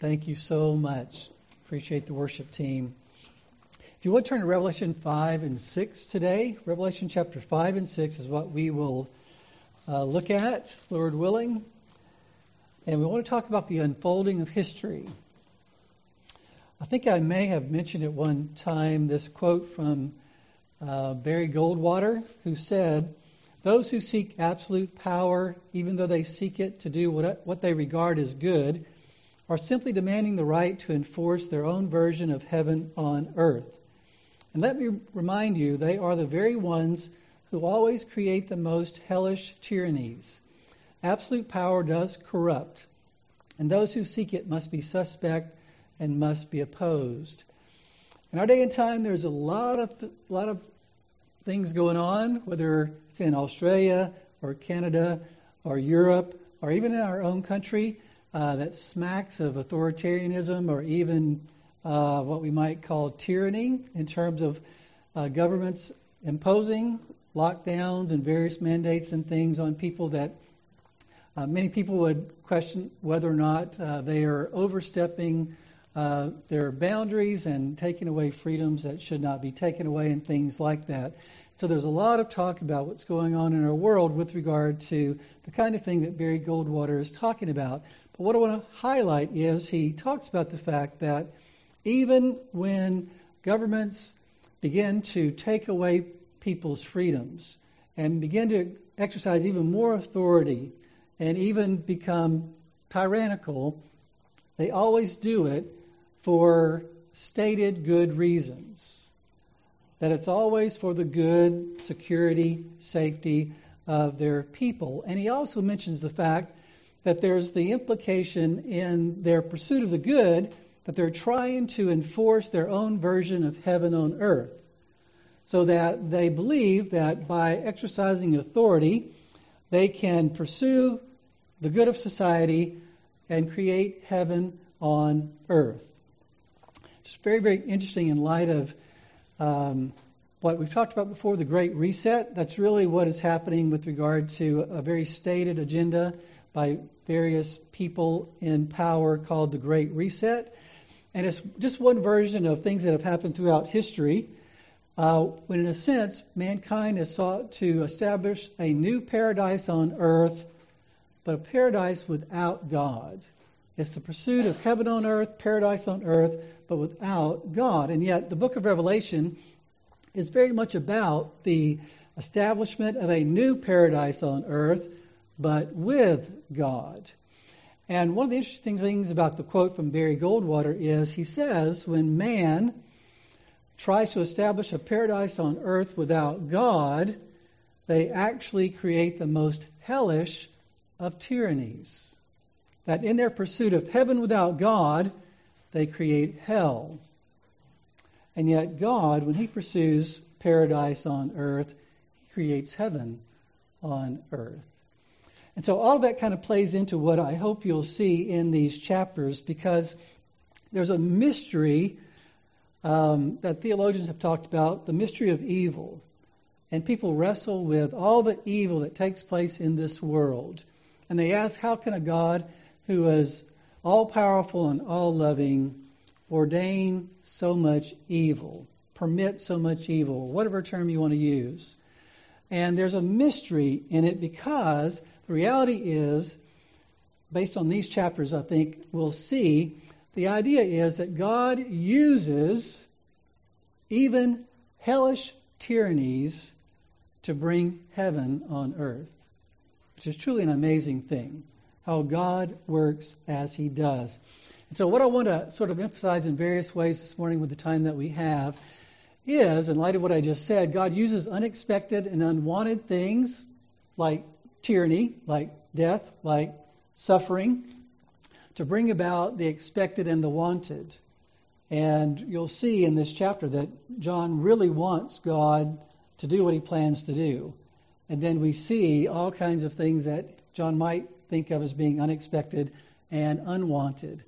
Thank you so much. Appreciate the worship team. If you would turn to Revelation 5 and 6 today, Revelation chapter 5 and 6 is what we will uh, look at, Lord willing. And we want to talk about the unfolding of history. I think I may have mentioned at one time this quote from uh, Barry Goldwater, who said, Those who seek absolute power, even though they seek it to do what, what they regard as good, are simply demanding the right to enforce their own version of heaven on earth. And let me remind you, they are the very ones who always create the most hellish tyrannies. Absolute power does corrupt, and those who seek it must be suspect and must be opposed. In our day and time, there's a lot of lot of things going on, whether it's in Australia or Canada or Europe or even in our own country uh, that smacks of authoritarianism or even uh, what we might call tyranny in terms of uh, governments imposing lockdowns and various mandates and things on people that uh, many people would question whether or not uh, they are overstepping uh, their boundaries and taking away freedoms that should not be taken away and things like that. So there's a lot of talk about what's going on in our world with regard to the kind of thing that Barry Goldwater is talking about. But what I want to highlight is he talks about the fact that even when governments begin to take away people's freedoms and begin to exercise even more authority and even become tyrannical, they always do it for stated good reasons. That it's always for the good, security, safety of their people. And he also mentions the fact that there's the implication in their pursuit of the good that they're trying to enforce their own version of heaven on earth. So that they believe that by exercising authority, they can pursue the good of society and create heaven on earth. It's very, very interesting in light of um, what we've talked about before the Great Reset. That's really what is happening with regard to a very stated agenda by various people in power called the Great Reset. And it's just one version of things that have happened throughout history. Uh, when, in a sense, mankind has sought to establish a new paradise on earth, but a paradise without God. It's the pursuit of heaven on earth, paradise on earth, but without God. And yet, the book of Revelation is very much about the establishment of a new paradise on earth, but with God. And one of the interesting things about the quote from Barry Goldwater is he says, when man tries to establish a paradise on earth without God, they actually create the most hellish of tyrannies that in their pursuit of heaven without God, they create hell. And yet, God, when He pursues paradise on earth, He creates heaven on earth. And so, all of that kind of plays into what I hope you'll see in these chapters because there's a mystery um, that theologians have talked about the mystery of evil. And people wrestle with all the evil that takes place in this world. And they ask, how can a God who is all powerful and all loving, ordain so much evil, permit so much evil, whatever term you want to use. And there's a mystery in it because the reality is, based on these chapters, I think we'll see, the idea is that God uses even hellish tyrannies to bring heaven on earth, which is truly an amazing thing how God works as He does. And so, what I want to sort of emphasize in various ways this morning with the time that we have is, in light of what I just said, God uses unexpected and unwanted things like tyranny, like death, like suffering, to bring about the expected and the wanted. And you'll see in this chapter that John really wants God to do what he plans to do. And then we see all kinds of things that John might think of as being unexpected and unwanted.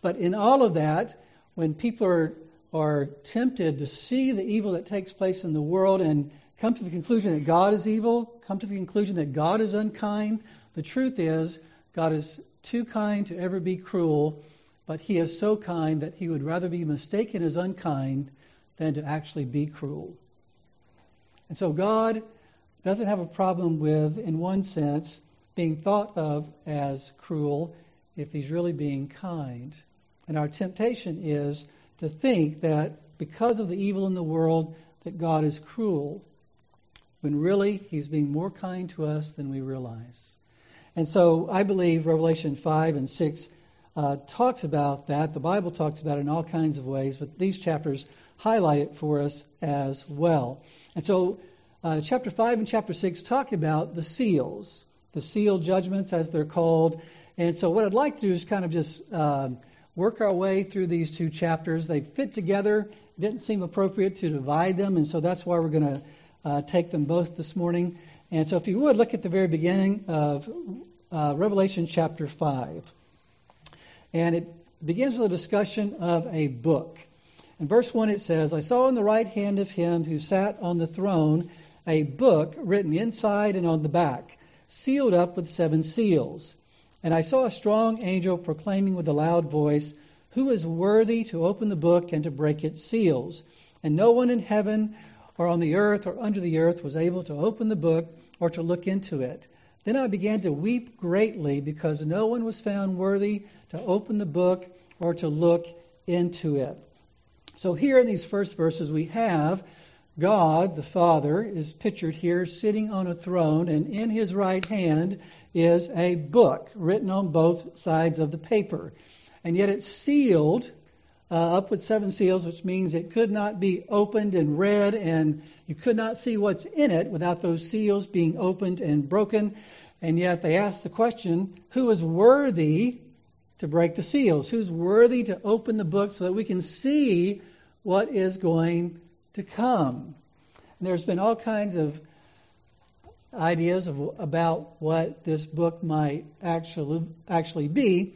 But in all of that, when people are, are tempted to see the evil that takes place in the world and come to the conclusion that God is evil, come to the conclusion that God is unkind, the truth is God is too kind to ever be cruel, but he is so kind that he would rather be mistaken as unkind than to actually be cruel. And so God doesn't have a problem with, in one sense, being thought of as cruel if he's really being kind. And our temptation is to think that because of the evil in the world, that God is cruel, when really he's being more kind to us than we realize. And so I believe Revelation 5 and 6 uh, talks about that. The Bible talks about it in all kinds of ways, but these chapters highlight it for us as well. And so uh, chapter 5 and chapter 6 talk about the seals, the seal judgments as they're called. And so what I'd like to do is kind of just um, work our way through these two chapters. They fit together. Didn't seem appropriate to divide them, and so that's why we're going to uh, take them both this morning. And so if you would, look at the very beginning of uh, Revelation chapter 5. And it begins with a discussion of a book. In verse 1 it says, I saw in the right hand of him who sat on the throne a book written inside and on the back, sealed up with seven seals. And I saw a strong angel proclaiming with a loud voice, Who is worthy to open the book and to break its seals? And no one in heaven or on the earth or under the earth was able to open the book or to look into it. Then I began to weep greatly because no one was found worthy to open the book or to look into it. So here in these first verses we have God, the Father, is pictured here sitting on a throne, and in his right hand is a book written on both sides of the paper. And yet it's sealed uh, up with seven seals, which means it could not be opened and read, and you could not see what's in it without those seals being opened and broken. And yet they ask the question who is worthy to break the seals? Who's worthy to open the book so that we can see what is going to come. And there's been all kinds of ideas of, about what this book might actually actually be,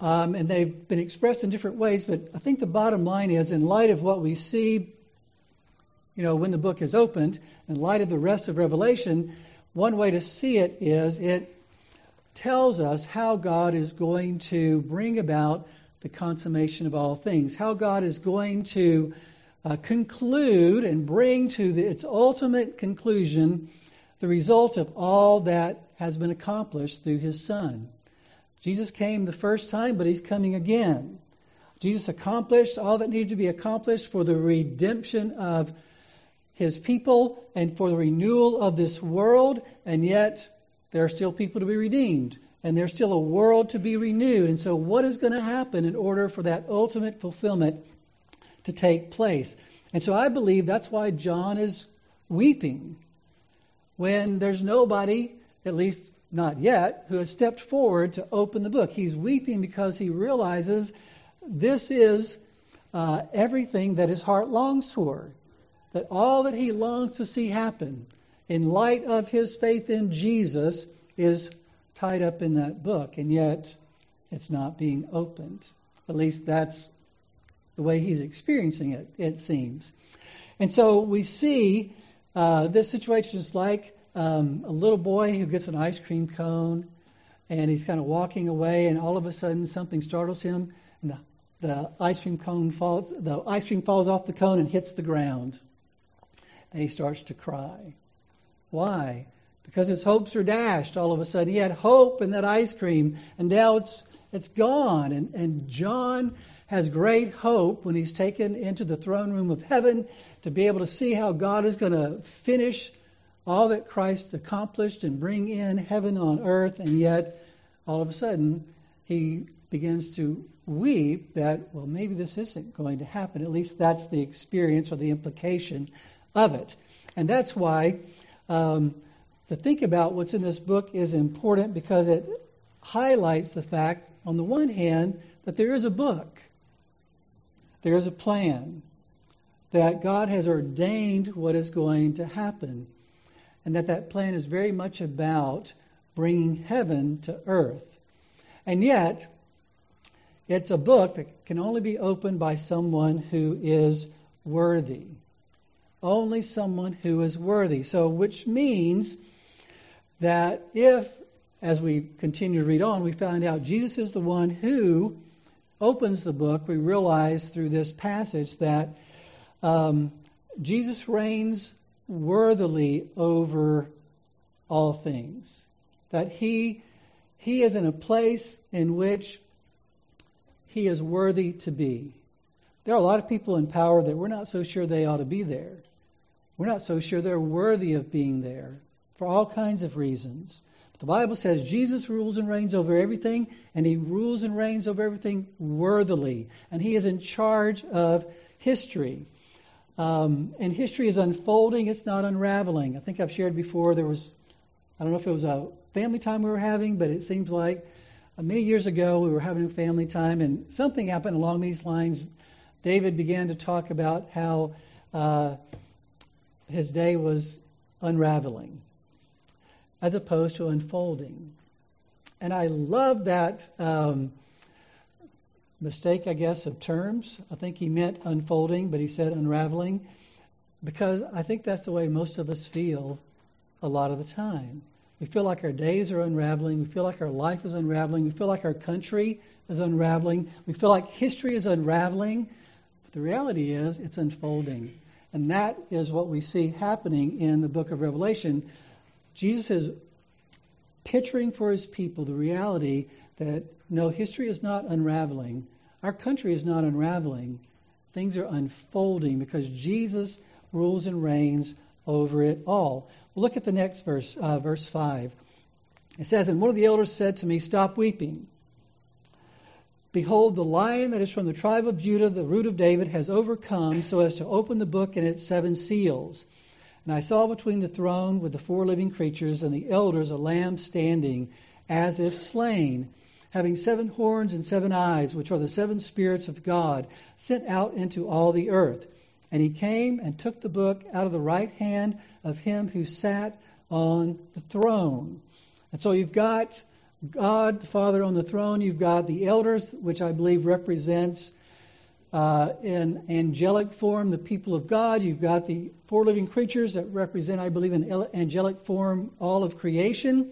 um, and they've been expressed in different ways. But I think the bottom line is, in light of what we see, you know, when the book is opened, in light of the rest of Revelation, one way to see it is it tells us how God is going to bring about the consummation of all things, how God is going to uh, conclude and bring to the, its ultimate conclusion the result of all that has been accomplished through his Son. Jesus came the first time, but he's coming again. Jesus accomplished all that needed to be accomplished for the redemption of his people and for the renewal of this world, and yet there are still people to be redeemed, and there's still a world to be renewed. And so, what is going to happen in order for that ultimate fulfillment to take place. And so I believe that's why John is weeping when there's nobody, at least not yet, who has stepped forward to open the book. He's weeping because he realizes this is uh, everything that his heart longs for, that all that he longs to see happen in light of his faith in Jesus is tied up in that book, and yet it's not being opened. At least that's the way he's experiencing it, it seems. And so we see uh, this situation is like um, a little boy who gets an ice cream cone and he's kind of walking away, and all of a sudden something startles him, and the, the ice cream cone falls. The ice cream falls off the cone and hits the ground, and he starts to cry. Why? Because his hopes are dashed. All of a sudden, he had hope in that ice cream, and now it's it's gone. And, and John has great hope when he's taken into the throne room of heaven to be able to see how God is going to finish all that Christ accomplished and bring in heaven on earth. And yet, all of a sudden, he begins to weep that, well, maybe this isn't going to happen. At least that's the experience or the implication of it. And that's why um, to think about what's in this book is important because it highlights the fact, on the one hand, that there is a book. There is a plan that God has ordained what is going to happen, and that that plan is very much about bringing heaven to earth. And yet, it's a book that can only be opened by someone who is worthy. Only someone who is worthy. So, which means that if, as we continue to read on, we find out Jesus is the one who opens the book, we realize through this passage that um, Jesus reigns worthily over all things. That he, he is in a place in which he is worthy to be. There are a lot of people in power that we're not so sure they ought to be there. We're not so sure they're worthy of being there for all kinds of reasons. The Bible says Jesus rules and reigns over everything, and he rules and reigns over everything worthily. And he is in charge of history. Um, and history is unfolding, it's not unraveling. I think I've shared before there was, I don't know if it was a family time we were having, but it seems like uh, many years ago we were having a family time, and something happened along these lines. David began to talk about how uh, his day was unraveling as opposed to unfolding. And I love that um, mistake, I guess, of terms. I think he meant unfolding, but he said unraveling because I think that's the way most of us feel a lot of the time. We feel like our days are unraveling. We feel like our life is unraveling. We feel like our country is unraveling. We feel like history is unraveling. But the reality is, it's unfolding. And that is what we see happening in the book of Revelation. Jesus is picturing for his people the reality that no, history is not unraveling. Our country is not unraveling. Things are unfolding because Jesus rules and reigns over it all. Look at the next verse, uh, verse 5. It says, And one of the elders said to me, Stop weeping. Behold, the lion that is from the tribe of Judah, the root of David, has overcome so as to open the book and its seven seals. And I saw between the throne with the four living creatures and the elders a lamb standing as if slain, having seven horns and seven eyes, which are the seven spirits of God, sent out into all the earth. And he came and took the book out of the right hand of him who sat on the throne. And so you've got God the Father on the throne. You've got the elders, which I believe represents uh, in angelic form the people of God. You've got the four living creatures that represent, I believe, in angelic form all of creation.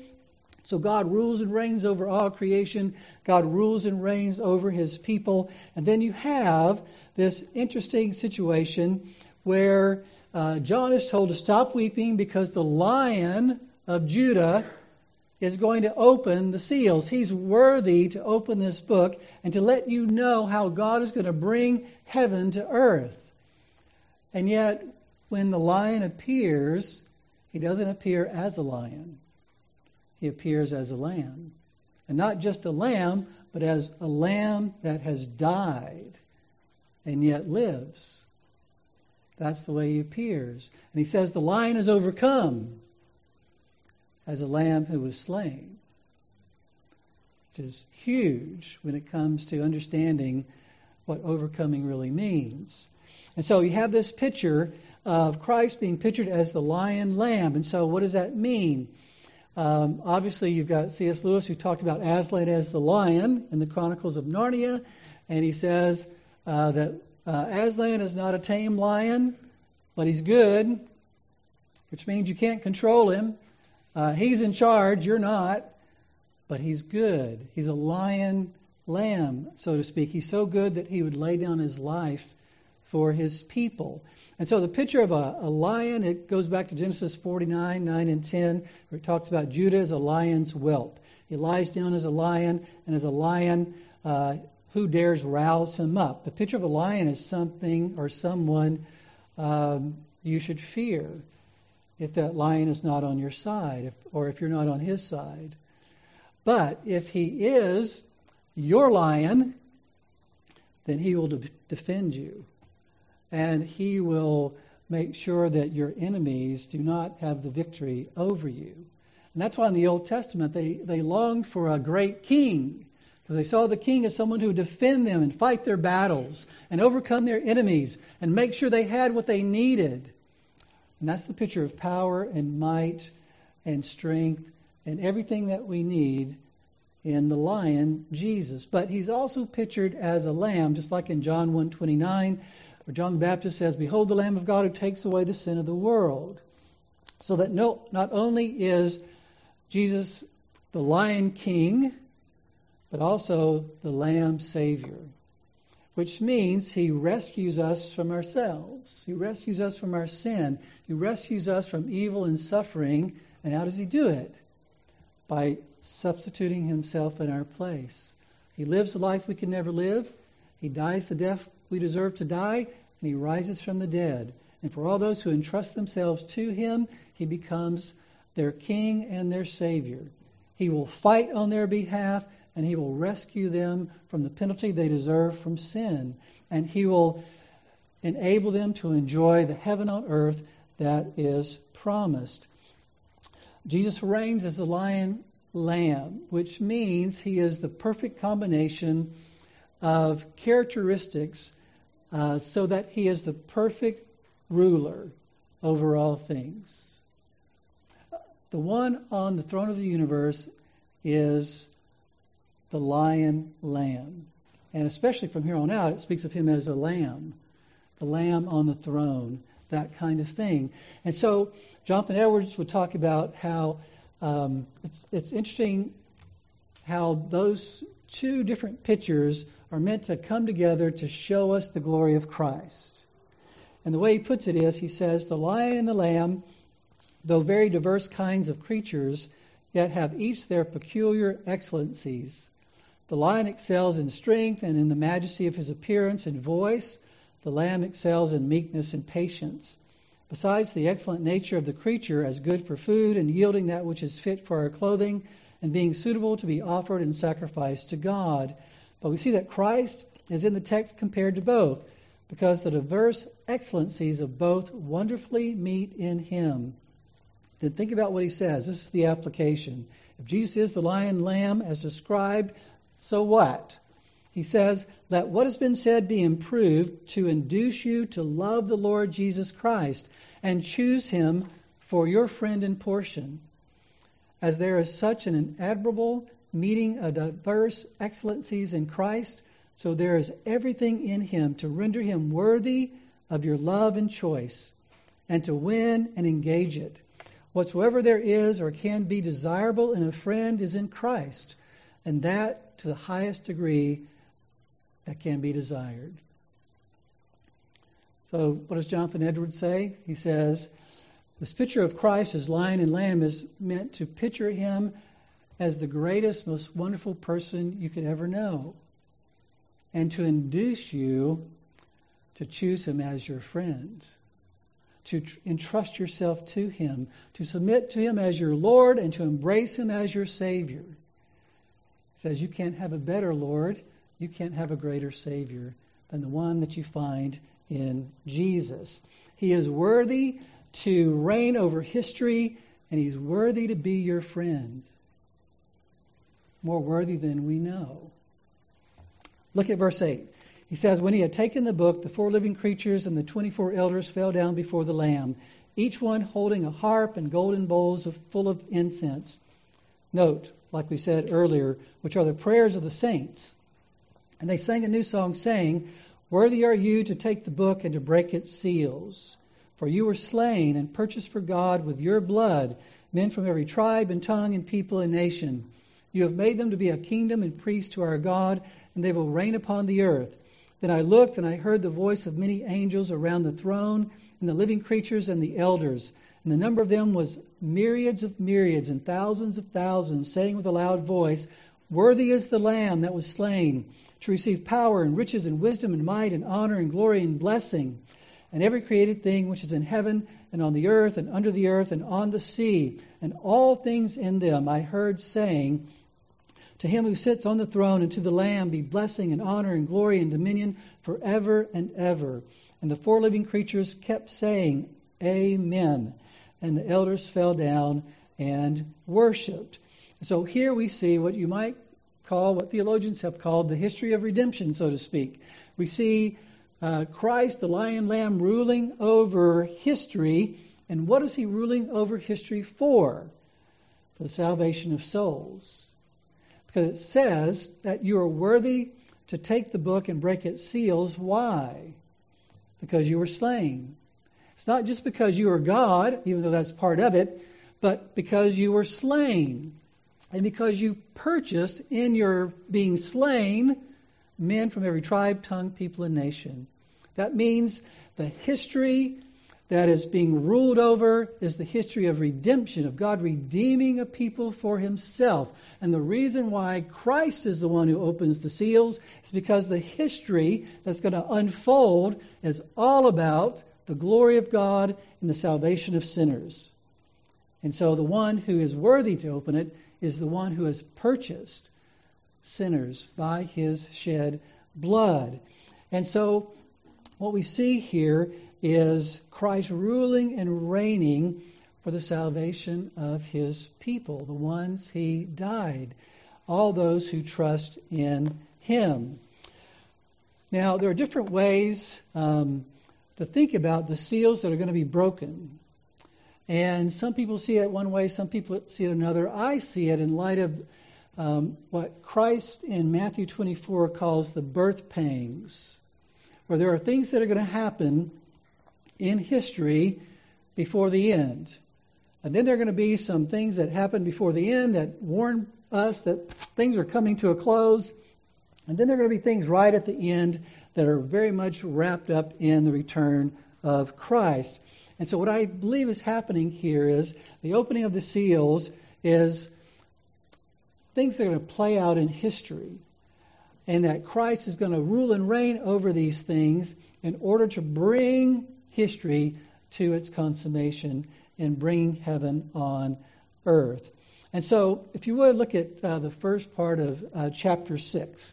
So God rules and reigns over all creation. God rules and reigns over his people. And then you have this interesting situation where uh, John is told to stop weeping because the lion of Judah is going to open the seals. He's worthy to open this book and to let you know how God is going to bring heaven to earth. And yet, when the lion appears, he doesn't appear as a lion, he appears as a lamb. And not just a lamb, but as a lamb that has died and yet lives. That's the way he appears. And he says, The lion is overcome as a lamb who was slain. Which is huge when it comes to understanding what overcoming really means. And so you have this picture of Christ being pictured as the lion lamb. And so what does that mean? Um, obviously, you've got C.S. Lewis who talked about Aslan as the lion in the Chronicles of Narnia, and he says uh, that uh, Aslan is not a tame lion, but he's good, which means you can't control him. Uh, he's in charge, you're not, but he's good. He's a lion lamb, so to speak. He's so good that he would lay down his life for his people. And so the picture of a, a, lion, it goes back to Genesis 49, 9 and 10, where it talks about Judah as a lion's whelp. He lies down as a lion, and as a lion, uh, who dares rouse him up? The picture of a lion is something or someone um, you should fear if that lion is not on your side, if, or if you're not on his side. But if he is your lion, then he will de- defend you. And he will make sure that your enemies do not have the victory over you. And that's why in the Old Testament they, they longed for a great king, because they saw the king as someone who would defend them and fight their battles and overcome their enemies and make sure they had what they needed. And that's the picture of power and might and strength and everything that we need in the lion, Jesus. But he's also pictured as a lamb, just like in John 1.29, where John the Baptist says, Behold the Lamb of God who takes away the sin of the world. So that no, not only is Jesus the lion king, but also the lamb savior. Which means He rescues us from ourselves. He rescues us from our sin. He rescues us from evil and suffering. And how does He do it? By substituting Himself in our place. He lives the life we can never live. He dies the death we deserve to die, and He rises from the dead. And for all those who entrust themselves to Him, He becomes their King and their Savior. He will fight on their behalf and he will rescue them from the penalty they deserve from sin. And he will enable them to enjoy the heaven on earth that is promised. Jesus reigns as the lion lamb, which means he is the perfect combination of characteristics uh, so that he is the perfect ruler over all things. The one on the throne of the universe is the lion lamb. And especially from here on out, it speaks of him as a lamb, the lamb on the throne, that kind of thing. And so Jonathan Edwards would talk about how um, it's, it's interesting how those two different pictures are meant to come together to show us the glory of Christ. And the way he puts it is, he says, the lion and the lamb, though very diverse kinds of creatures, yet have each their peculiar excellencies. The lion excels in strength and in the majesty of his appearance and voice. The lamb excels in meekness and patience. Besides the excellent nature of the creature as good for food and yielding that which is fit for our clothing and being suitable to be offered and sacrificed to God. But we see that Christ is in the text compared to both because the diverse excellencies of both wonderfully meet in him. Then think about what he says. This is the application. If Jesus is the lion lamb as described, so what? He says, Let what has been said be improved to induce you to love the Lord Jesus Christ and choose him for your friend and portion. As there is such an admirable meeting of diverse excellencies in Christ, so there is everything in him to render him worthy of your love and choice, and to win and engage it. Whatsoever there is or can be desirable in a friend is in Christ and that to the highest degree that can be desired. So, what does Jonathan Edwards say? He says, This picture of Christ as lion and lamb is meant to picture him as the greatest, most wonderful person you could ever know, and to induce you to choose him as your friend, to tr- entrust yourself to him, to submit to him as your Lord, and to embrace him as your Savior says you can't have a better Lord, you can't have a greater Savior than the one that you find in Jesus. He is worthy to reign over history, and he's worthy to be your friend. More worthy than we know. Look at verse 8. He says, When he had taken the book, the four living creatures and the 24 elders fell down before the Lamb, each one holding a harp and golden bowls full of incense. Note, like we said earlier, which are the prayers of the saints. And they sang a new song saying, Worthy are you to take the book and to break its seals. For you were slain and purchased for God with your blood men from every tribe and tongue and people and nation. You have made them to be a kingdom and priests to our God, and they will reign upon the earth. Then I looked, and I heard the voice of many angels around the throne, and the living creatures and the elders. And the number of them was myriads of myriads and thousands of thousands, saying with a loud voice, Worthy is the Lamb that was slain to receive power and riches and wisdom and might and honor and glory and blessing. And every created thing which is in heaven and on the earth and under the earth and on the sea and all things in them, I heard saying, To him who sits on the throne and to the Lamb be blessing and honor and glory and dominion forever and ever. And the four living creatures kept saying, Amen and the elders fell down and worshiped. So here we see what you might call, what theologians have called the history of redemption, so to speak. We see uh, Christ, the lion lamb, ruling over history. And what is he ruling over history for? For the salvation of souls. Because it says that you are worthy to take the book and break its seals. Why? Because you were slain. It's not just because you are God, even though that's part of it, but because you were slain. And because you purchased in your being slain men from every tribe, tongue, people, and nation. That means the history that is being ruled over is the history of redemption, of God redeeming a people for himself. And the reason why Christ is the one who opens the seals is because the history that's going to unfold is all about the glory of God and the salvation of sinners. And so the one who is worthy to open it is the one who has purchased sinners by his shed blood. And so what we see here is Christ ruling and reigning for the salvation of his people, the ones he died, all those who trust in him. Now, there are different ways um, to think about the seals that are going to be broken. And some people see it one way, some people see it another. I see it in light of um, what Christ in Matthew 24 calls the birth pangs, where there are things that are going to happen in history before the end. And then there are going to be some things that happen before the end that warn us that things are coming to a close. And then there are going to be things right at the end that are very much wrapped up in the return of Christ. And so, what I believe is happening here is the opening of the seals is things that are going to play out in history. And that Christ is going to rule and reign over these things in order to bring history to its consummation in bringing heaven on earth. And so, if you would look at uh, the first part of uh, chapter 6.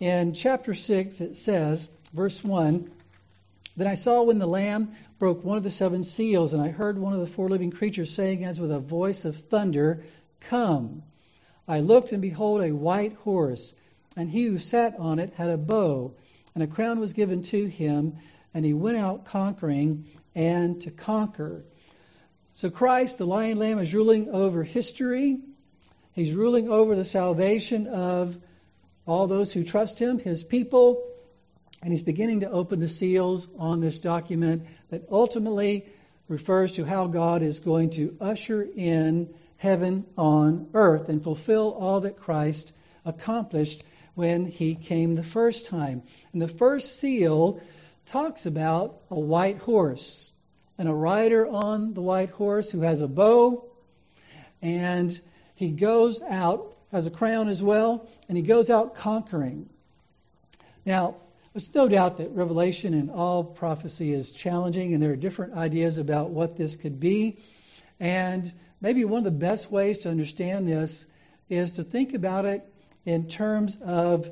In chapter 6, it says, verse 1 Then I saw when the Lamb broke one of the seven seals, and I heard one of the four living creatures saying, as with a voice of thunder, Come. I looked, and behold, a white horse, and he who sat on it had a bow, and a crown was given to him and he went out conquering and to conquer. So Christ, the lion lamb, is ruling over history. He's ruling over the salvation of all those who trust him, his people, and he's beginning to open the seals on this document that ultimately refers to how God is going to usher in heaven on earth and fulfill all that Christ accomplished when he came the first time. And the first seal talks about a white horse and a rider on the white horse who has a bow and he goes out, has a crown as well, and he goes out conquering. Now, there's no doubt that Revelation and all prophecy is challenging, and there are different ideas about what this could be. And maybe one of the best ways to understand this is to think about it in terms of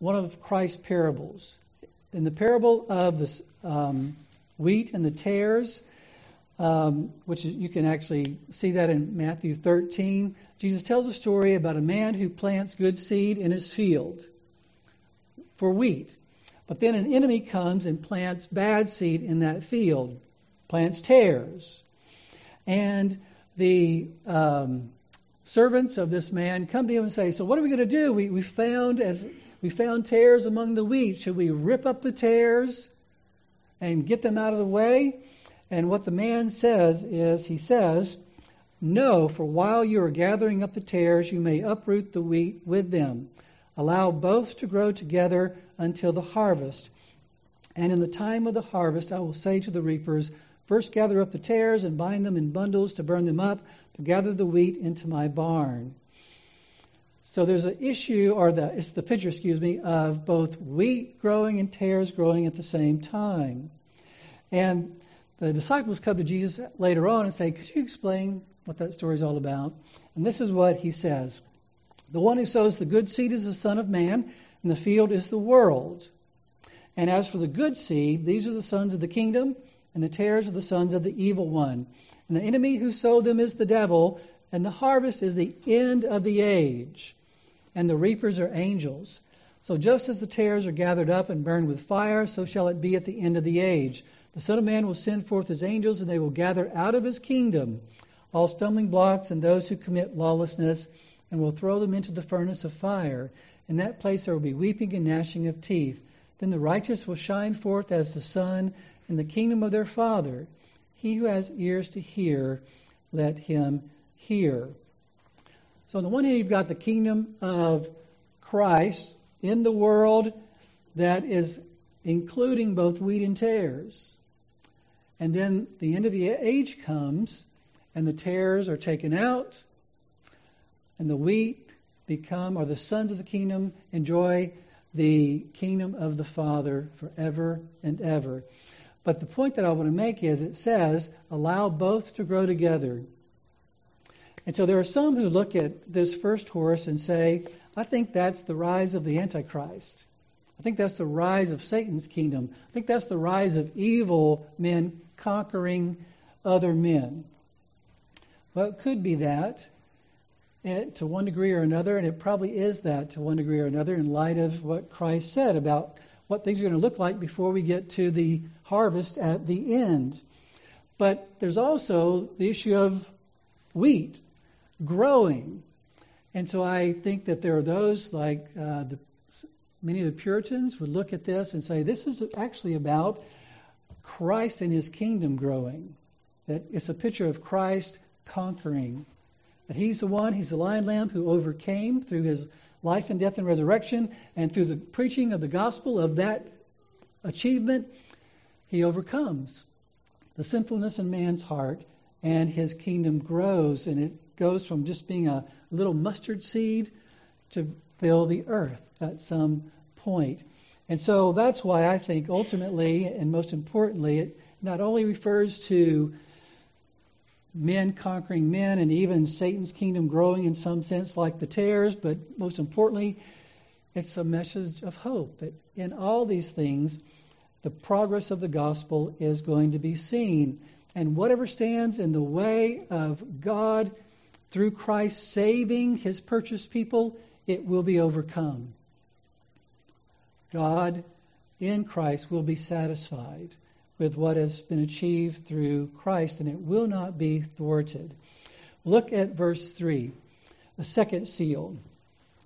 one of Christ's parables in the parable of the um, wheat and the tares, um, which you can actually see that in Matthew 13, Jesus tells a story about a man who plants good seed in his field for wheat. But then an enemy comes and plants bad seed in that field, plants tares. And the um, servants of this man come to him and say, So, what are we going to do? We, we found as we found tares among the wheat. Should we rip up the tares and get them out of the way? And what the man says is, he says, No, for while you are gathering up the tares, you may uproot the wheat with them. Allow both to grow together until the harvest. And in the time of the harvest, I will say to the reapers, First gather up the tares and bind them in bundles to burn them up, but gather the wheat into my barn. So there's an issue, or the, it's the picture, excuse me, of both wheat growing and tares growing at the same time. And the disciples come to Jesus later on and say, Could you explain what that story is all about? And this is what he says The one who sows the good seed is the Son of Man, and the field is the world. And as for the good seed, these are the sons of the kingdom, and the tares are the sons of the evil one. And the enemy who sowed them is the devil, and the harvest is the end of the age and the reapers are angels. So just as the tares are gathered up and burned with fire, so shall it be at the end of the age. The Son of Man will send forth his angels, and they will gather out of his kingdom all stumbling blocks and those who commit lawlessness, and will throw them into the furnace of fire. In that place there will be weeping and gnashing of teeth. Then the righteous will shine forth as the sun in the kingdom of their Father. He who has ears to hear, let him hear. So on the one hand, you've got the kingdom of Christ in the world that is including both wheat and tares. And then the end of the age comes, and the tares are taken out, and the wheat become, or the sons of the kingdom enjoy the kingdom of the Father forever and ever. But the point that I want to make is it says, allow both to grow together. And so there are some who look at this first horse and say, I think that's the rise of the Antichrist. I think that's the rise of Satan's kingdom. I think that's the rise of evil men conquering other men. Well, it could be that to one degree or another, and it probably is that to one degree or another in light of what Christ said about what things are going to look like before we get to the harvest at the end. But there's also the issue of wheat growing. And so I think that there are those like uh, the, many of the Puritans would look at this and say, this is actually about Christ and his kingdom growing. That it's a picture of Christ conquering. That he's the one, he's the lion lamb who overcame through his life and death and resurrection, and through the preaching of the gospel of that achievement, he overcomes the sinfulness in man's heart, and his kingdom grows, and it goes from just being a little mustard seed to fill the earth at some point. And so that's why I think ultimately and most importantly, it not only refers to men conquering men and even Satan's kingdom growing in some sense, like the tares, but most importantly, it's a message of hope that in all these things, the progress of the gospel is going to be seen. And whatever stands in the way of God through Christ saving his purchased people, it will be overcome. God in Christ will be satisfied with what has been achieved through Christ, and it will not be thwarted. Look at verse 3, the second seal.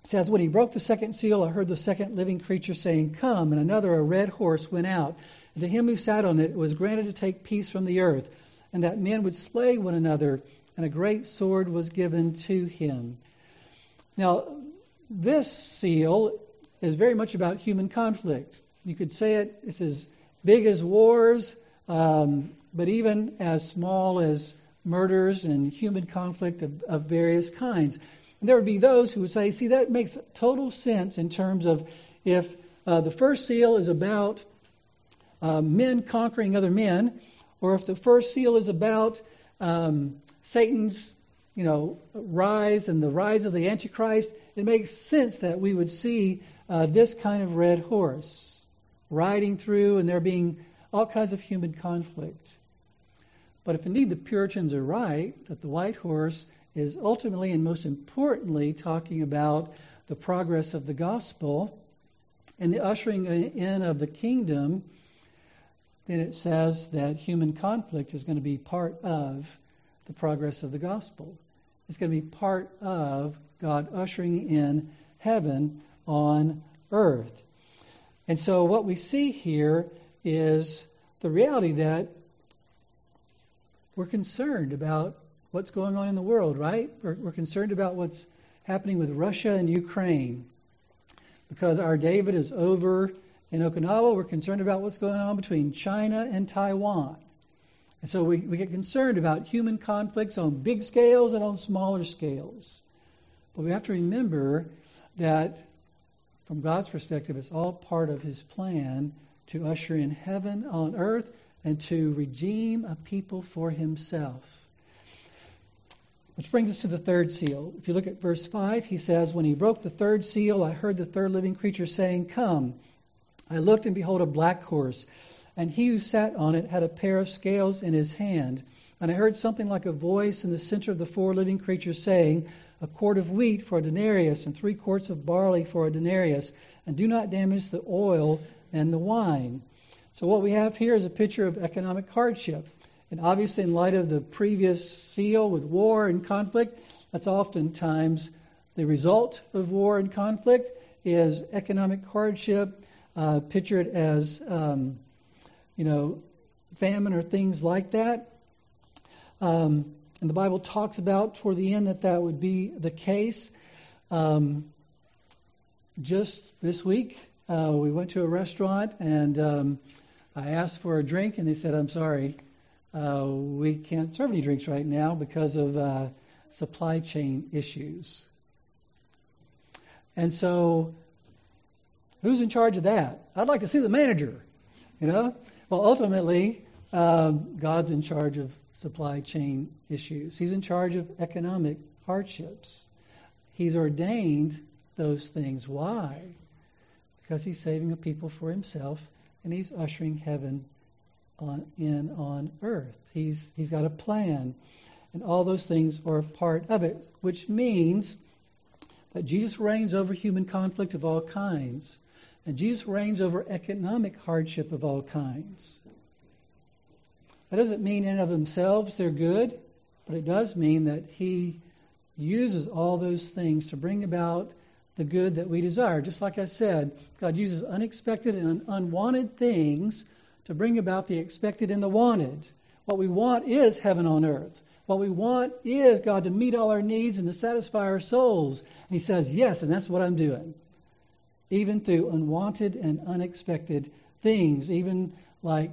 It says, When he broke the second seal, I heard the second living creature saying, Come, and another, a red horse, went out. And to him who sat on it was granted to take peace from the earth, and that men would slay one another, and a great sword was given to him. Now, this seal is very much about human conflict. You could say it, it's as big as wars, um, but even as small as murders and human conflict of, of various kinds. And there would be those who would say, see, that makes total sense in terms of if uh, the first seal is about uh, men conquering other men, or if the first seal is about um, Satan's, you know, rise and the rise of the Antichrist, it makes sense that we would see uh, this kind of red horse riding through and there being all kinds of human conflict. But if indeed the Puritans are right, that the white horse is ultimately and most importantly talking about the progress of the gospel and the ushering in of the kingdom, then it says that human conflict is going to be part of the progress of the gospel. It's going to be part of God ushering in heaven on earth. And so what we see here is the reality that we're concerned about what's going on in the world, right? We're, we're, concerned about what's happening with Russia and Ukraine. Because our David is over in Okinawa, we're concerned about what's going on between China and Taiwan. And so we, we get concerned about human conflicts on big scales and on smaller scales. But we have to remember that from God's perspective, it's all part of His plan to usher in heaven on earth and to redeem a people for Himself. Which brings us to the third seal. If you look at verse 5, he says, When he broke the third seal, I heard the third living creature saying, Come. I looked, and behold, a black horse, and he who sat on it had a pair of scales in his hand. And I heard something like a voice in the center of the four living creatures saying, a quart of wheat for a denarius and three quarts of barley for a denarius, and do not damage the oil and the wine. So, what we have here is a picture of economic hardship. And obviously, in light of the previous seal with war and conflict, that's oftentimes the result of war and conflict is economic hardship, uh, pictured as, um, you know, famine or things like that. Um, and the Bible talks about toward the end that that would be the case. Um, just this week, uh, we went to a restaurant and um, I asked for a drink, and they said, I'm sorry, uh, we can't serve any drinks right now because of uh, supply chain issues. And so, who's in charge of that? I'd like to see the manager, you know? Well, ultimately, um, God's in charge of supply chain issues, He's in charge of economic hardships. He's ordained those things. Why? Because He's saving a people for Himself and He's ushering heaven on, in on earth. He's, he's got a plan. And all those things are part of it, which means that Jesus reigns over human conflict of all kinds. And Jesus reigns over economic hardship of all kinds. That doesn't mean in and of themselves they're good, but it does mean that He uses all those things to bring about the good that we desire. Just like I said, God uses unexpected and unwanted things to bring about the expected and the wanted. What we want is heaven on earth. What we want is God to meet all our needs and to satisfy our souls. And He says, Yes, and that's what I'm doing. Even through unwanted and unexpected things, even like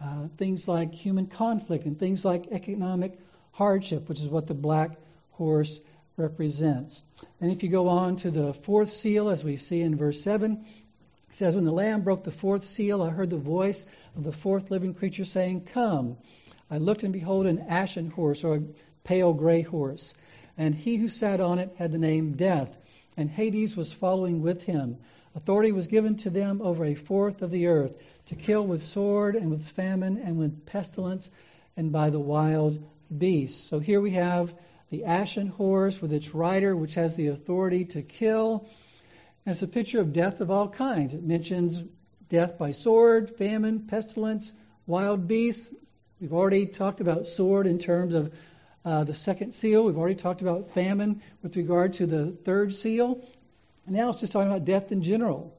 uh, things like human conflict and things like economic hardship, which is what the black horse represents. And if you go on to the fourth seal, as we see in verse 7, it says, When the Lamb broke the fourth seal, I heard the voice of the fourth living creature saying, Come. I looked and behold an ashen horse, or a pale gray horse. And he who sat on it had the name Death, and Hades was following with him. Authority was given to them over a fourth of the earth, to kill with sword, and with famine, and with pestilence, and by the wild beasts. So here we have the ashen horse with its rider, which has the authority to kill and it's a picture of death of all kinds. It mentions death by sword, famine, pestilence, wild beasts. We've already talked about sword in terms of uh, the second seal. We've already talked about famine with regard to the third seal. Now it's just talking about death in general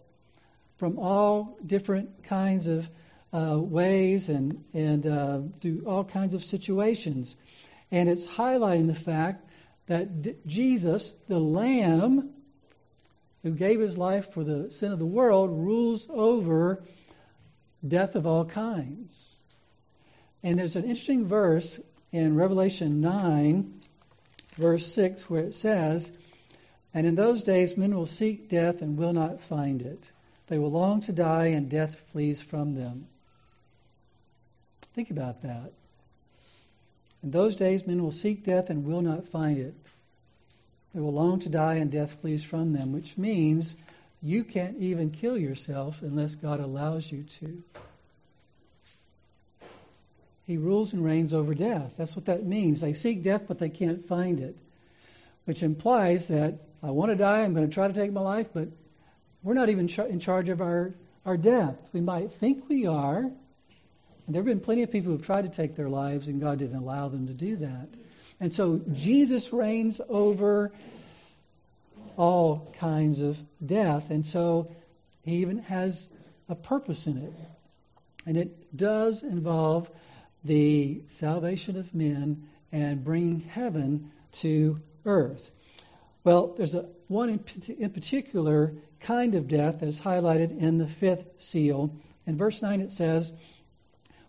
from all different kinds of uh, ways and, and uh, through all kinds of situations. And it's highlighting the fact that D- Jesus, the Lamb, who gave his life for the sin of the world, rules over death of all kinds. And there's an interesting verse in Revelation 9, verse 6, where it says, And in those days men will seek death and will not find it. They will long to die, and death flees from them. Think about that. In those days men will seek death and will not find it. They will long to die and death flees from them, which means you can't even kill yourself unless God allows you to. He rules and reigns over death. That's what that means. They seek death, but they can't find it, which implies that I want to die, I'm going to try to take my life, but we're not even in charge of our, our death. We might think we are. And there have been plenty of people who've tried to take their lives, and God didn't allow them to do that. And so Jesus reigns over all kinds of death. And so he even has a purpose in it. And it does involve the salvation of men and bringing heaven to earth. Well, there's a one in, in particular kind of death that is highlighted in the fifth seal. In verse 9 it says,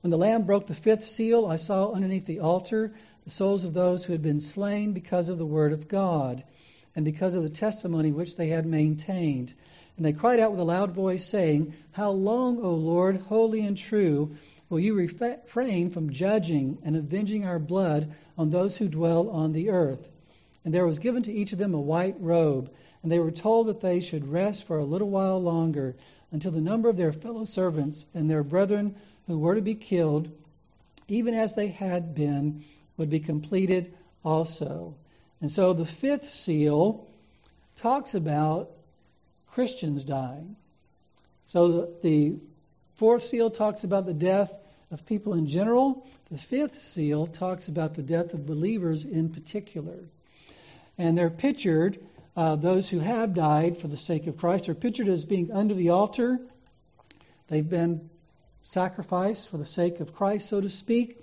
When the Lamb broke the fifth seal, I saw underneath the altar the souls of those who had been slain because of the word of God and because of the testimony which they had maintained. And they cried out with a loud voice, saying, How long, O Lord, holy and true, will you refrain from judging and avenging our blood on those who dwell on the earth? And there was given to each of them a white robe, and they were told that they should rest for a little while longer until the number of their fellow servants and their brethren who were to be killed, even as they had been, would be completed also. And so the fifth seal talks about Christians dying. So the, the fourth seal talks about the death of people in general. The fifth seal talks about the death of believers in particular. And they're pictured, uh, those who have died for the sake of Christ, are pictured as being under the altar. They've been sacrificed for the sake of Christ, so to speak.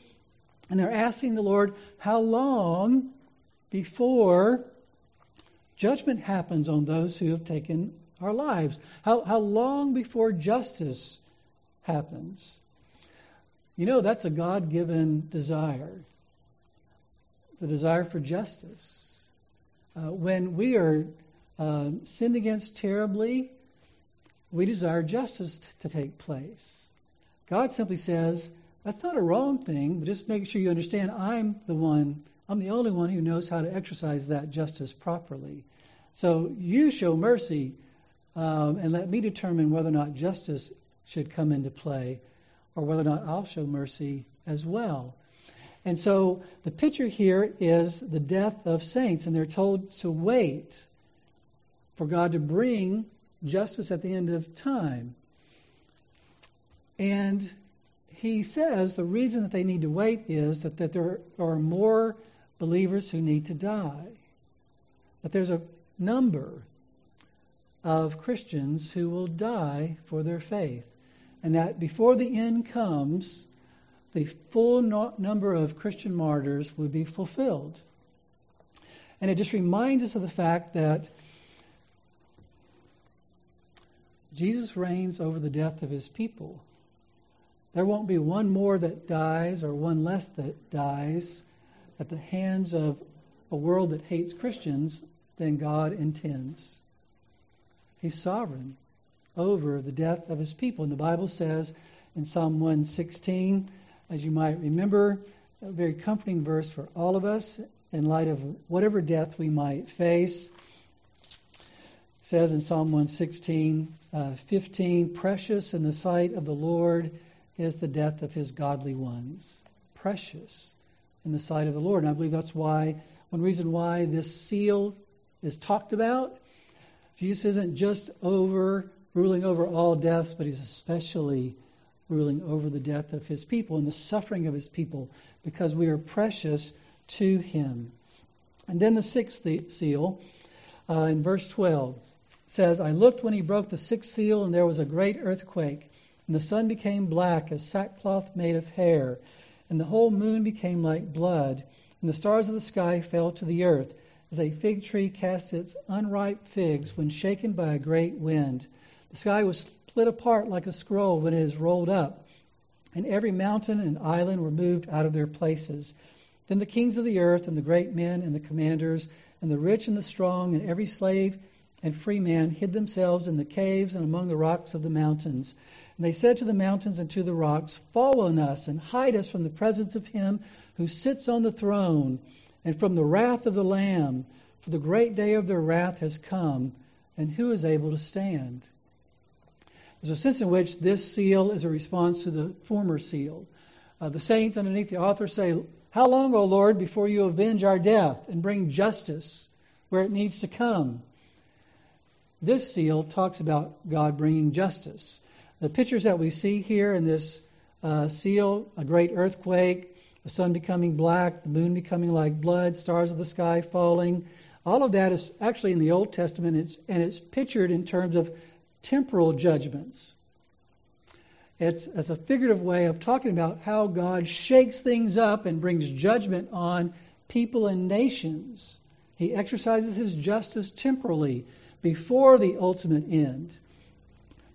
And they're asking the Lord, how long before judgment happens on those who have taken our lives? How, how long before justice happens? You know, that's a God given desire the desire for justice. Uh, when we are uh, sinned against terribly, we desire justice t- to take place. God simply says, that's not a wrong thing, but just make sure you understand I'm the one, I'm the only one who knows how to exercise that justice properly. So you show mercy um, and let me determine whether or not justice should come into play or whether or not I'll show mercy as well. And so the picture here is the death of saints, and they're told to wait for God to bring justice at the end of time. And he says the reason that they need to wait is that, that there are more believers who need to die. That there's a number of Christians who will die for their faith. And that before the end comes, the full no- number of Christian martyrs would be fulfilled. And it just reminds us of the fact that Jesus reigns over the death of his people. There won't be one more that dies or one less that dies at the hands of a world that hates Christians than God intends. He's sovereign over the death of his people. And the Bible says in Psalm 116, as you might remember, a very comforting verse for all of us in light of whatever death we might face. It says in Psalm 116, uh, 15, precious in the sight of the Lord is the death of his godly ones. Precious in the sight of the Lord. And I believe that's why, one reason why this seal is talked about. Jesus isn't just over, ruling over all deaths, but he's especially ruling over the death of his people and the suffering of his people because we are precious to him. And then the sixth seal uh, in verse 12 says, I looked when he broke the sixth seal, and there was a great earthquake, and the sun became black as sackcloth made of hair, and the whole moon became like blood, and the stars of the sky fell to the earth, as a fig tree casts its unripe figs when shaken by a great wind. The sky was split apart like a scroll when it is rolled up, and every mountain and island were moved out of their places. Then the kings of the earth, and the great men, and the commanders, and the rich and the strong, and every slave and free man hid themselves in the caves and among the rocks of the mountains. And they said to the mountains and to the rocks, Fall on us and hide us from the presence of him who sits on the throne and from the wrath of the Lamb, for the great day of their wrath has come, and who is able to stand? There's a sense in which this seal is a response to the former seal. Uh, the saints underneath the author say, How long, O Lord, before you avenge our death and bring justice where it needs to come? This seal talks about God bringing justice. The pictures that we see here in this uh, seal a great earthquake, the sun becoming black, the moon becoming like blood, stars of the sky falling. All of that is actually in the Old Testament, it's, and it's pictured in terms of temporal judgments. It's as a figurative way of talking about how God shakes things up and brings judgment on people and nations. He exercises his justice temporally before the ultimate end.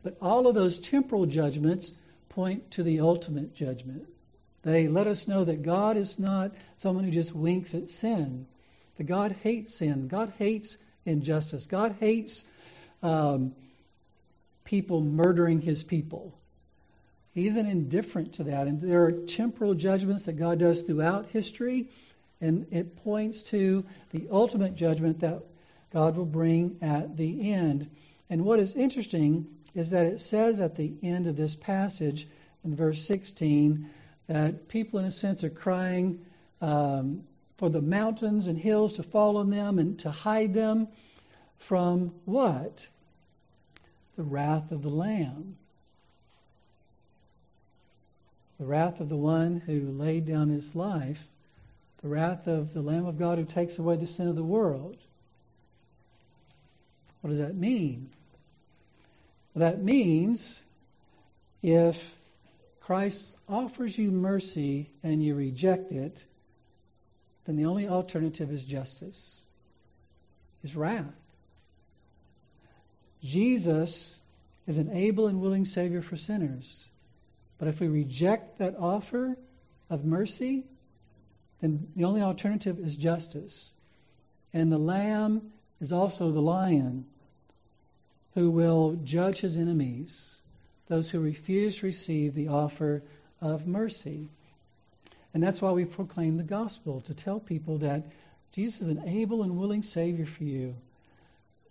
But all of those temporal judgments point to the ultimate judgment. They let us know that God is not someone who just winks at sin. That God hates sin. God hates injustice. God hates um, people murdering his people. He isn't indifferent to that. And there are temporal judgments that God does throughout history, and it points to the ultimate judgment that God will bring at the end. And what is interesting is that it says at the end of this passage, in verse 16, that people, in a sense, are crying um, for the mountains and hills to fall on them and to hide them from what? The wrath of the Lamb. The wrath of the one who laid down his life. The wrath of the Lamb of God who takes away the sin of the world. What does that mean? Well, that means if Christ offers you mercy and you reject it, then the only alternative is justice, is wrath. Jesus is an able and willing Savior for sinners. But if we reject that offer of mercy, then the only alternative is justice. And the Lamb is also the lion who will judge his enemies, those who refuse to receive the offer of mercy. And that's why we proclaim the gospel to tell people that Jesus is an able and willing Savior for you.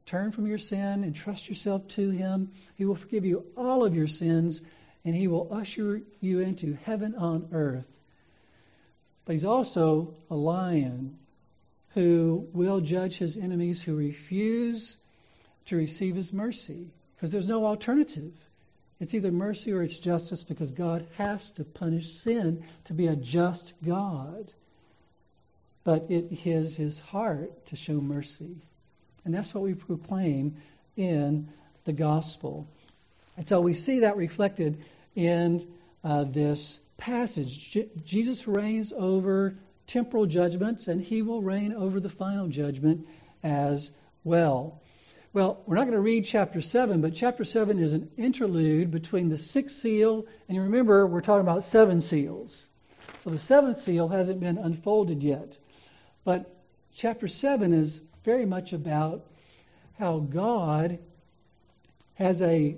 Turn from your sin and trust yourself to Him. He will forgive you all of your sins and He will usher you into heaven on earth. But He's also a lion who will judge His enemies who refuse to receive His mercy because there's no alternative. It's either mercy or it's justice because God has to punish sin to be a just God. But it is his heart to show mercy. And that's what we proclaim in the gospel. And so we see that reflected in uh, this passage. Je- Jesus reigns over temporal judgments, and he will reign over the final judgment as well. Well, we're not going to read chapter 7, but chapter 7 is an interlude between the sixth seal, and you remember we're talking about seven seals. So the seventh seal hasn't been unfolded yet. But chapter 7 is very much about how God has a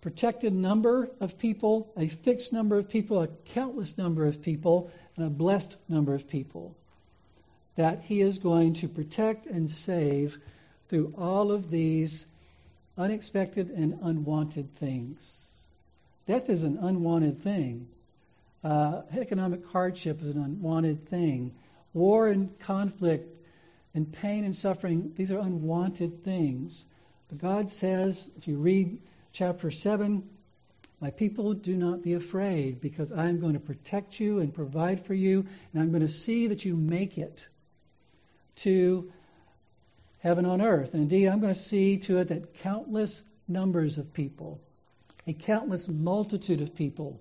protected number of people, a fixed number of people, a countless number of people, and a blessed number of people that He is going to protect and save through all of these unexpected and unwanted things. Death is an unwanted thing. Uh, economic hardship is an unwanted thing. War and conflict and pain and suffering, these are unwanted things. But God says, if you read chapter 7, my people do not be afraid because I am going to protect you and provide for you, and I'm going to see that you make it to heaven on earth. And indeed, I'm going to see to it that countless numbers of people, a countless multitude of people,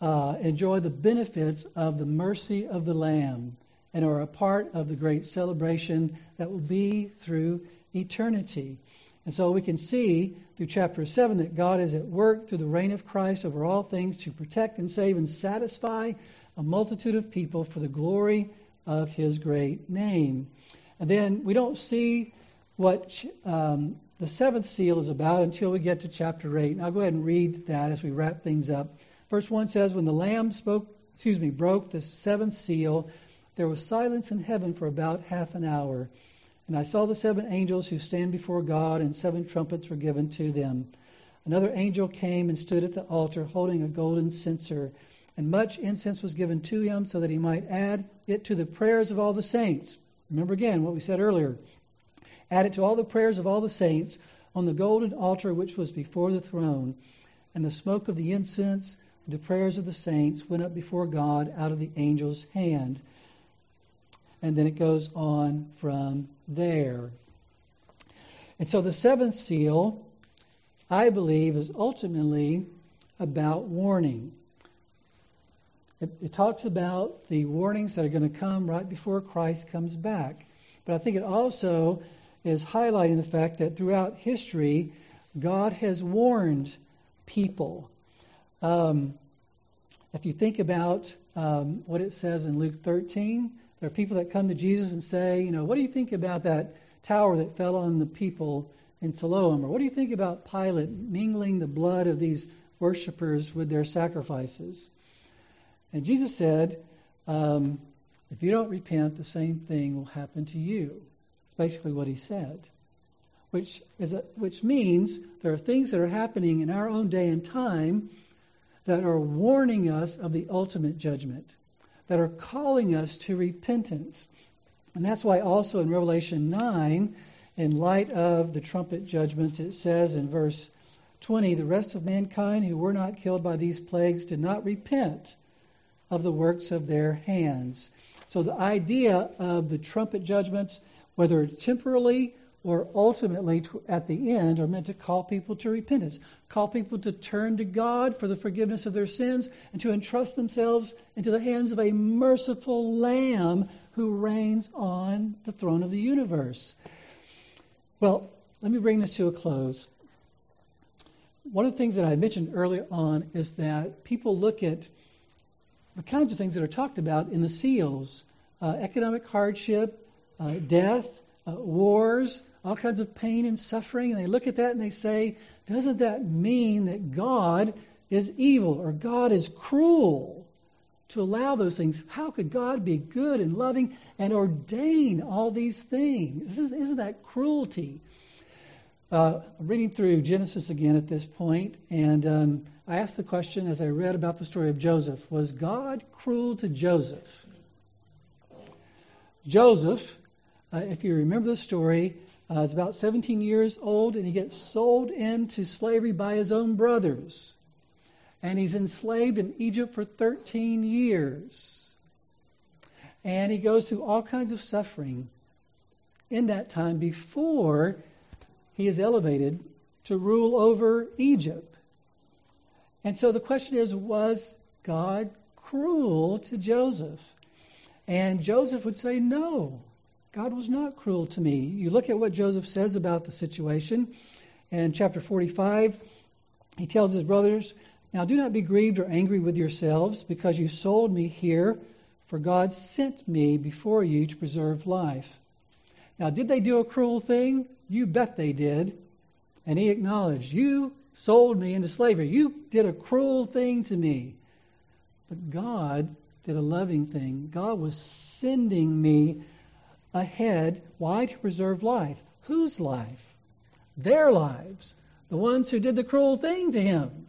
uh, enjoy the benefits of the mercy of the Lamb and are a part of the great celebration that will be through eternity. And so we can see through chapter 7 that God is at work through the reign of Christ over all things to protect and save and satisfy a multitude of people for the glory of his great name. And then we don't see what um, the seventh seal is about until we get to chapter 8. And I'll go ahead and read that as we wrap things up. Verse 1 says, When the Lamb spoke, excuse me, broke the seventh seal, there was silence in heaven for about half an hour. And I saw the seven angels who stand before God, and seven trumpets were given to them. Another angel came and stood at the altar holding a golden censer, and much incense was given to him so that he might add it to the prayers of all the saints. Remember again what we said earlier. Add it to all the prayers of all the saints on the golden altar which was before the throne. And the smoke of the incense, the prayers of the saints, went up before God out of the angel's hand. And then it goes on from there. And so the seventh seal, I believe, is ultimately about warning. It, it, talks about the warnings that are going to come right before Christ comes back. But I think it also is highlighting the fact that throughout history, God has warned people. Um, if you think about um, what it says in Luke 13, there are people that come to Jesus and say, you know, what do you think about that tower that fell on the people in Siloam? Or what do you think about Pilate mingling the blood of these worshippers with their sacrifices? And Jesus said, um, if you don't repent, the same thing will happen to you. It's basically what he said. Which, is a, which means there are things that are happening in our own day and time that are warning us of the ultimate judgment, that are calling us to repentance. And that's why also in Revelation 9, in light of the trumpet judgments, it says in verse 20, the rest of mankind who were not killed by these plagues did not repent of the works of their hands. So the idea of the trumpet judgments, whether temporally or ultimately at the end, are meant to call people to repentance, call people to turn to God for the forgiveness of their sins, and to entrust themselves into the hands of a merciful Lamb who reigns on the throne of the universe. Well, let me bring this to a close. One of the things that I mentioned earlier on is that people look at the kinds of things that are talked about in the seals uh, economic hardship, uh, death, uh, wars, all kinds of pain and suffering. And they look at that and they say, doesn't that mean that God is evil or God is cruel to allow those things? How could God be good and loving and ordain all these things? Isn't that cruelty? Uh, I'm reading through Genesis again at this point, and um, I asked the question as I read about the story of Joseph Was God cruel to Joseph? Joseph, uh, if you remember the story, uh, is about 17 years old, and he gets sold into slavery by his own brothers. And he's enslaved in Egypt for 13 years. And he goes through all kinds of suffering in that time before he is elevated to rule over Egypt. And so the question is was God cruel to Joseph? And Joseph would say, No, God was not cruel to me. You look at what Joseph says about the situation. In chapter 45, he tells his brothers, Now do not be grieved or angry with yourselves because you sold me here, for God sent me before you to preserve life. Now, did they do a cruel thing? You bet they did. And he acknowledged, You sold me into slavery. You did a cruel thing to me. But God did a loving thing. God was sending me ahead. Why? To preserve life. Whose life? Their lives. The ones who did the cruel thing to him.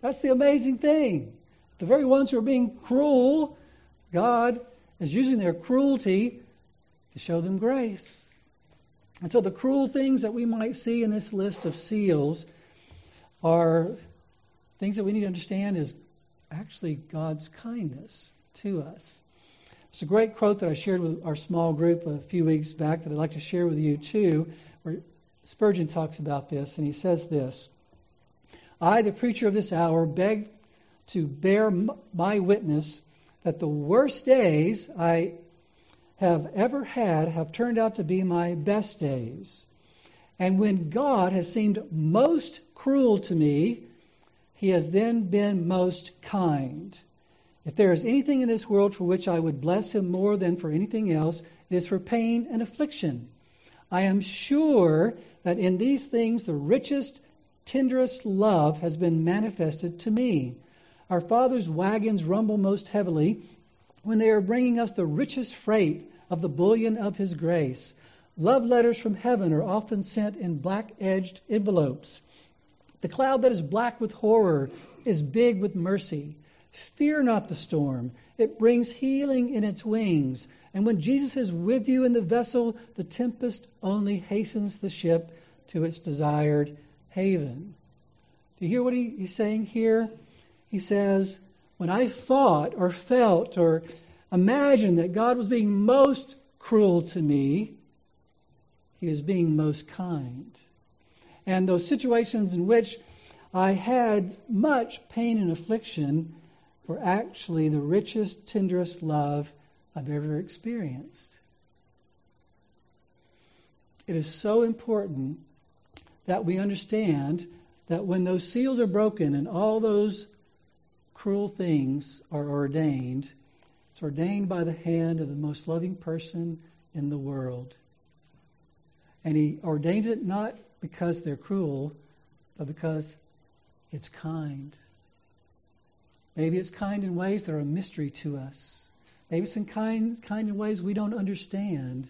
That's the amazing thing. The very ones who are being cruel, God is using their cruelty to show them grace. And so the cruel things that we might see in this list of seals are things that we need to understand is actually God's kindness to us. It's a great quote that I shared with our small group a few weeks back that I'd like to share with you too, where Spurgeon talks about this, and he says this I, the preacher of this hour, beg to bear my witness that the worst days I have ever had have turned out to be my best days. And when God has seemed most cruel to me, he has then been most kind. If there is anything in this world for which I would bless him more than for anything else, it is for pain and affliction. I am sure that in these things the richest, tenderest love has been manifested to me. Our Father's wagons rumble most heavily when they are bringing us the richest freight of the bullion of His grace. Love letters from heaven are often sent in black edged envelopes. The cloud that is black with horror is big with mercy. Fear not the storm, it brings healing in its wings. And when Jesus is with you in the vessel, the tempest only hastens the ship to its desired haven. Do you hear what he, he's saying here? He says, When I thought or felt or imagined that God was being most cruel to me, he was being most kind. And those situations in which I had much pain and affliction were actually the richest, tenderest love I've ever experienced. It is so important that we understand that when those seals are broken and all those cruel things are ordained, it's ordained by the hand of the most loving person in the world. And he ordains it not because they're cruel, but because it's kind. Maybe it's kind in ways that are a mystery to us. Maybe it's in kind, kind in ways we don't understand,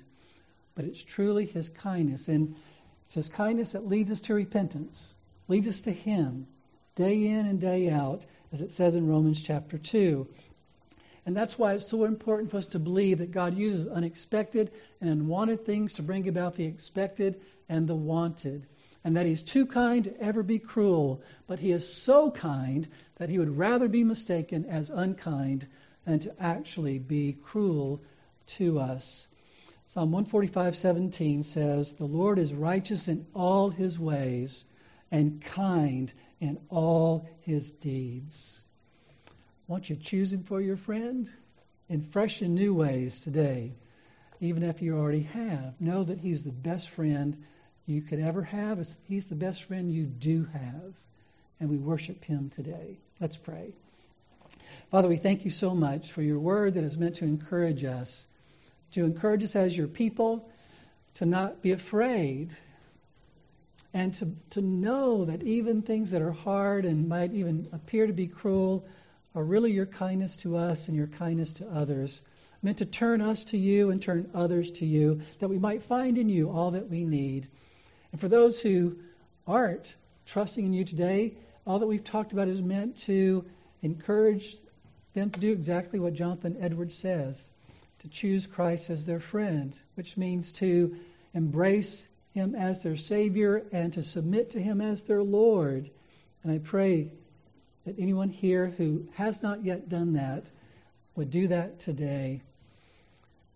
but it's truly His kindness. And it's His kindness that leads us to repentance, leads us to Him day in and day out, as it says in Romans chapter 2. And that's why it's so important for us to believe that God uses unexpected and unwanted things to bring about the expected and the wanted. And that He's too kind to ever be cruel, but He is so kind that He would rather be mistaken as unkind than to actually be cruel to us. Psalm 145:17 says, "The Lord is righteous in all his ways and kind in all his deeds." Won't you choose him for your friend in fresh and new ways today? even if you already have. Know that He's the best friend you could ever have. He's the best friend you do have. And we worship Him today. Let's pray. Father, we thank you so much for your word that is meant to encourage us, to encourage us as your people, to not be afraid, and to, to know that even things that are hard and might even appear to be cruel are really your kindness to us and your kindness to others, meant to turn us to you and turn others to you, that we might find in you all that we need. And for those who aren't trusting in you today, all that we've talked about is meant to encourage them to do exactly what Jonathan Edwards says to choose Christ as their friend, which means to embrace him as their Savior and to submit to him as their Lord. And I pray that anyone here who has not yet done that would do that today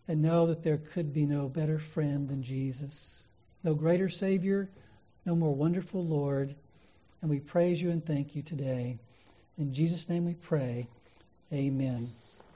and know that there could be no better friend than Jesus, no greater Savior, no more wonderful Lord. And we praise you and thank you today. In Jesus' name we pray. Amen.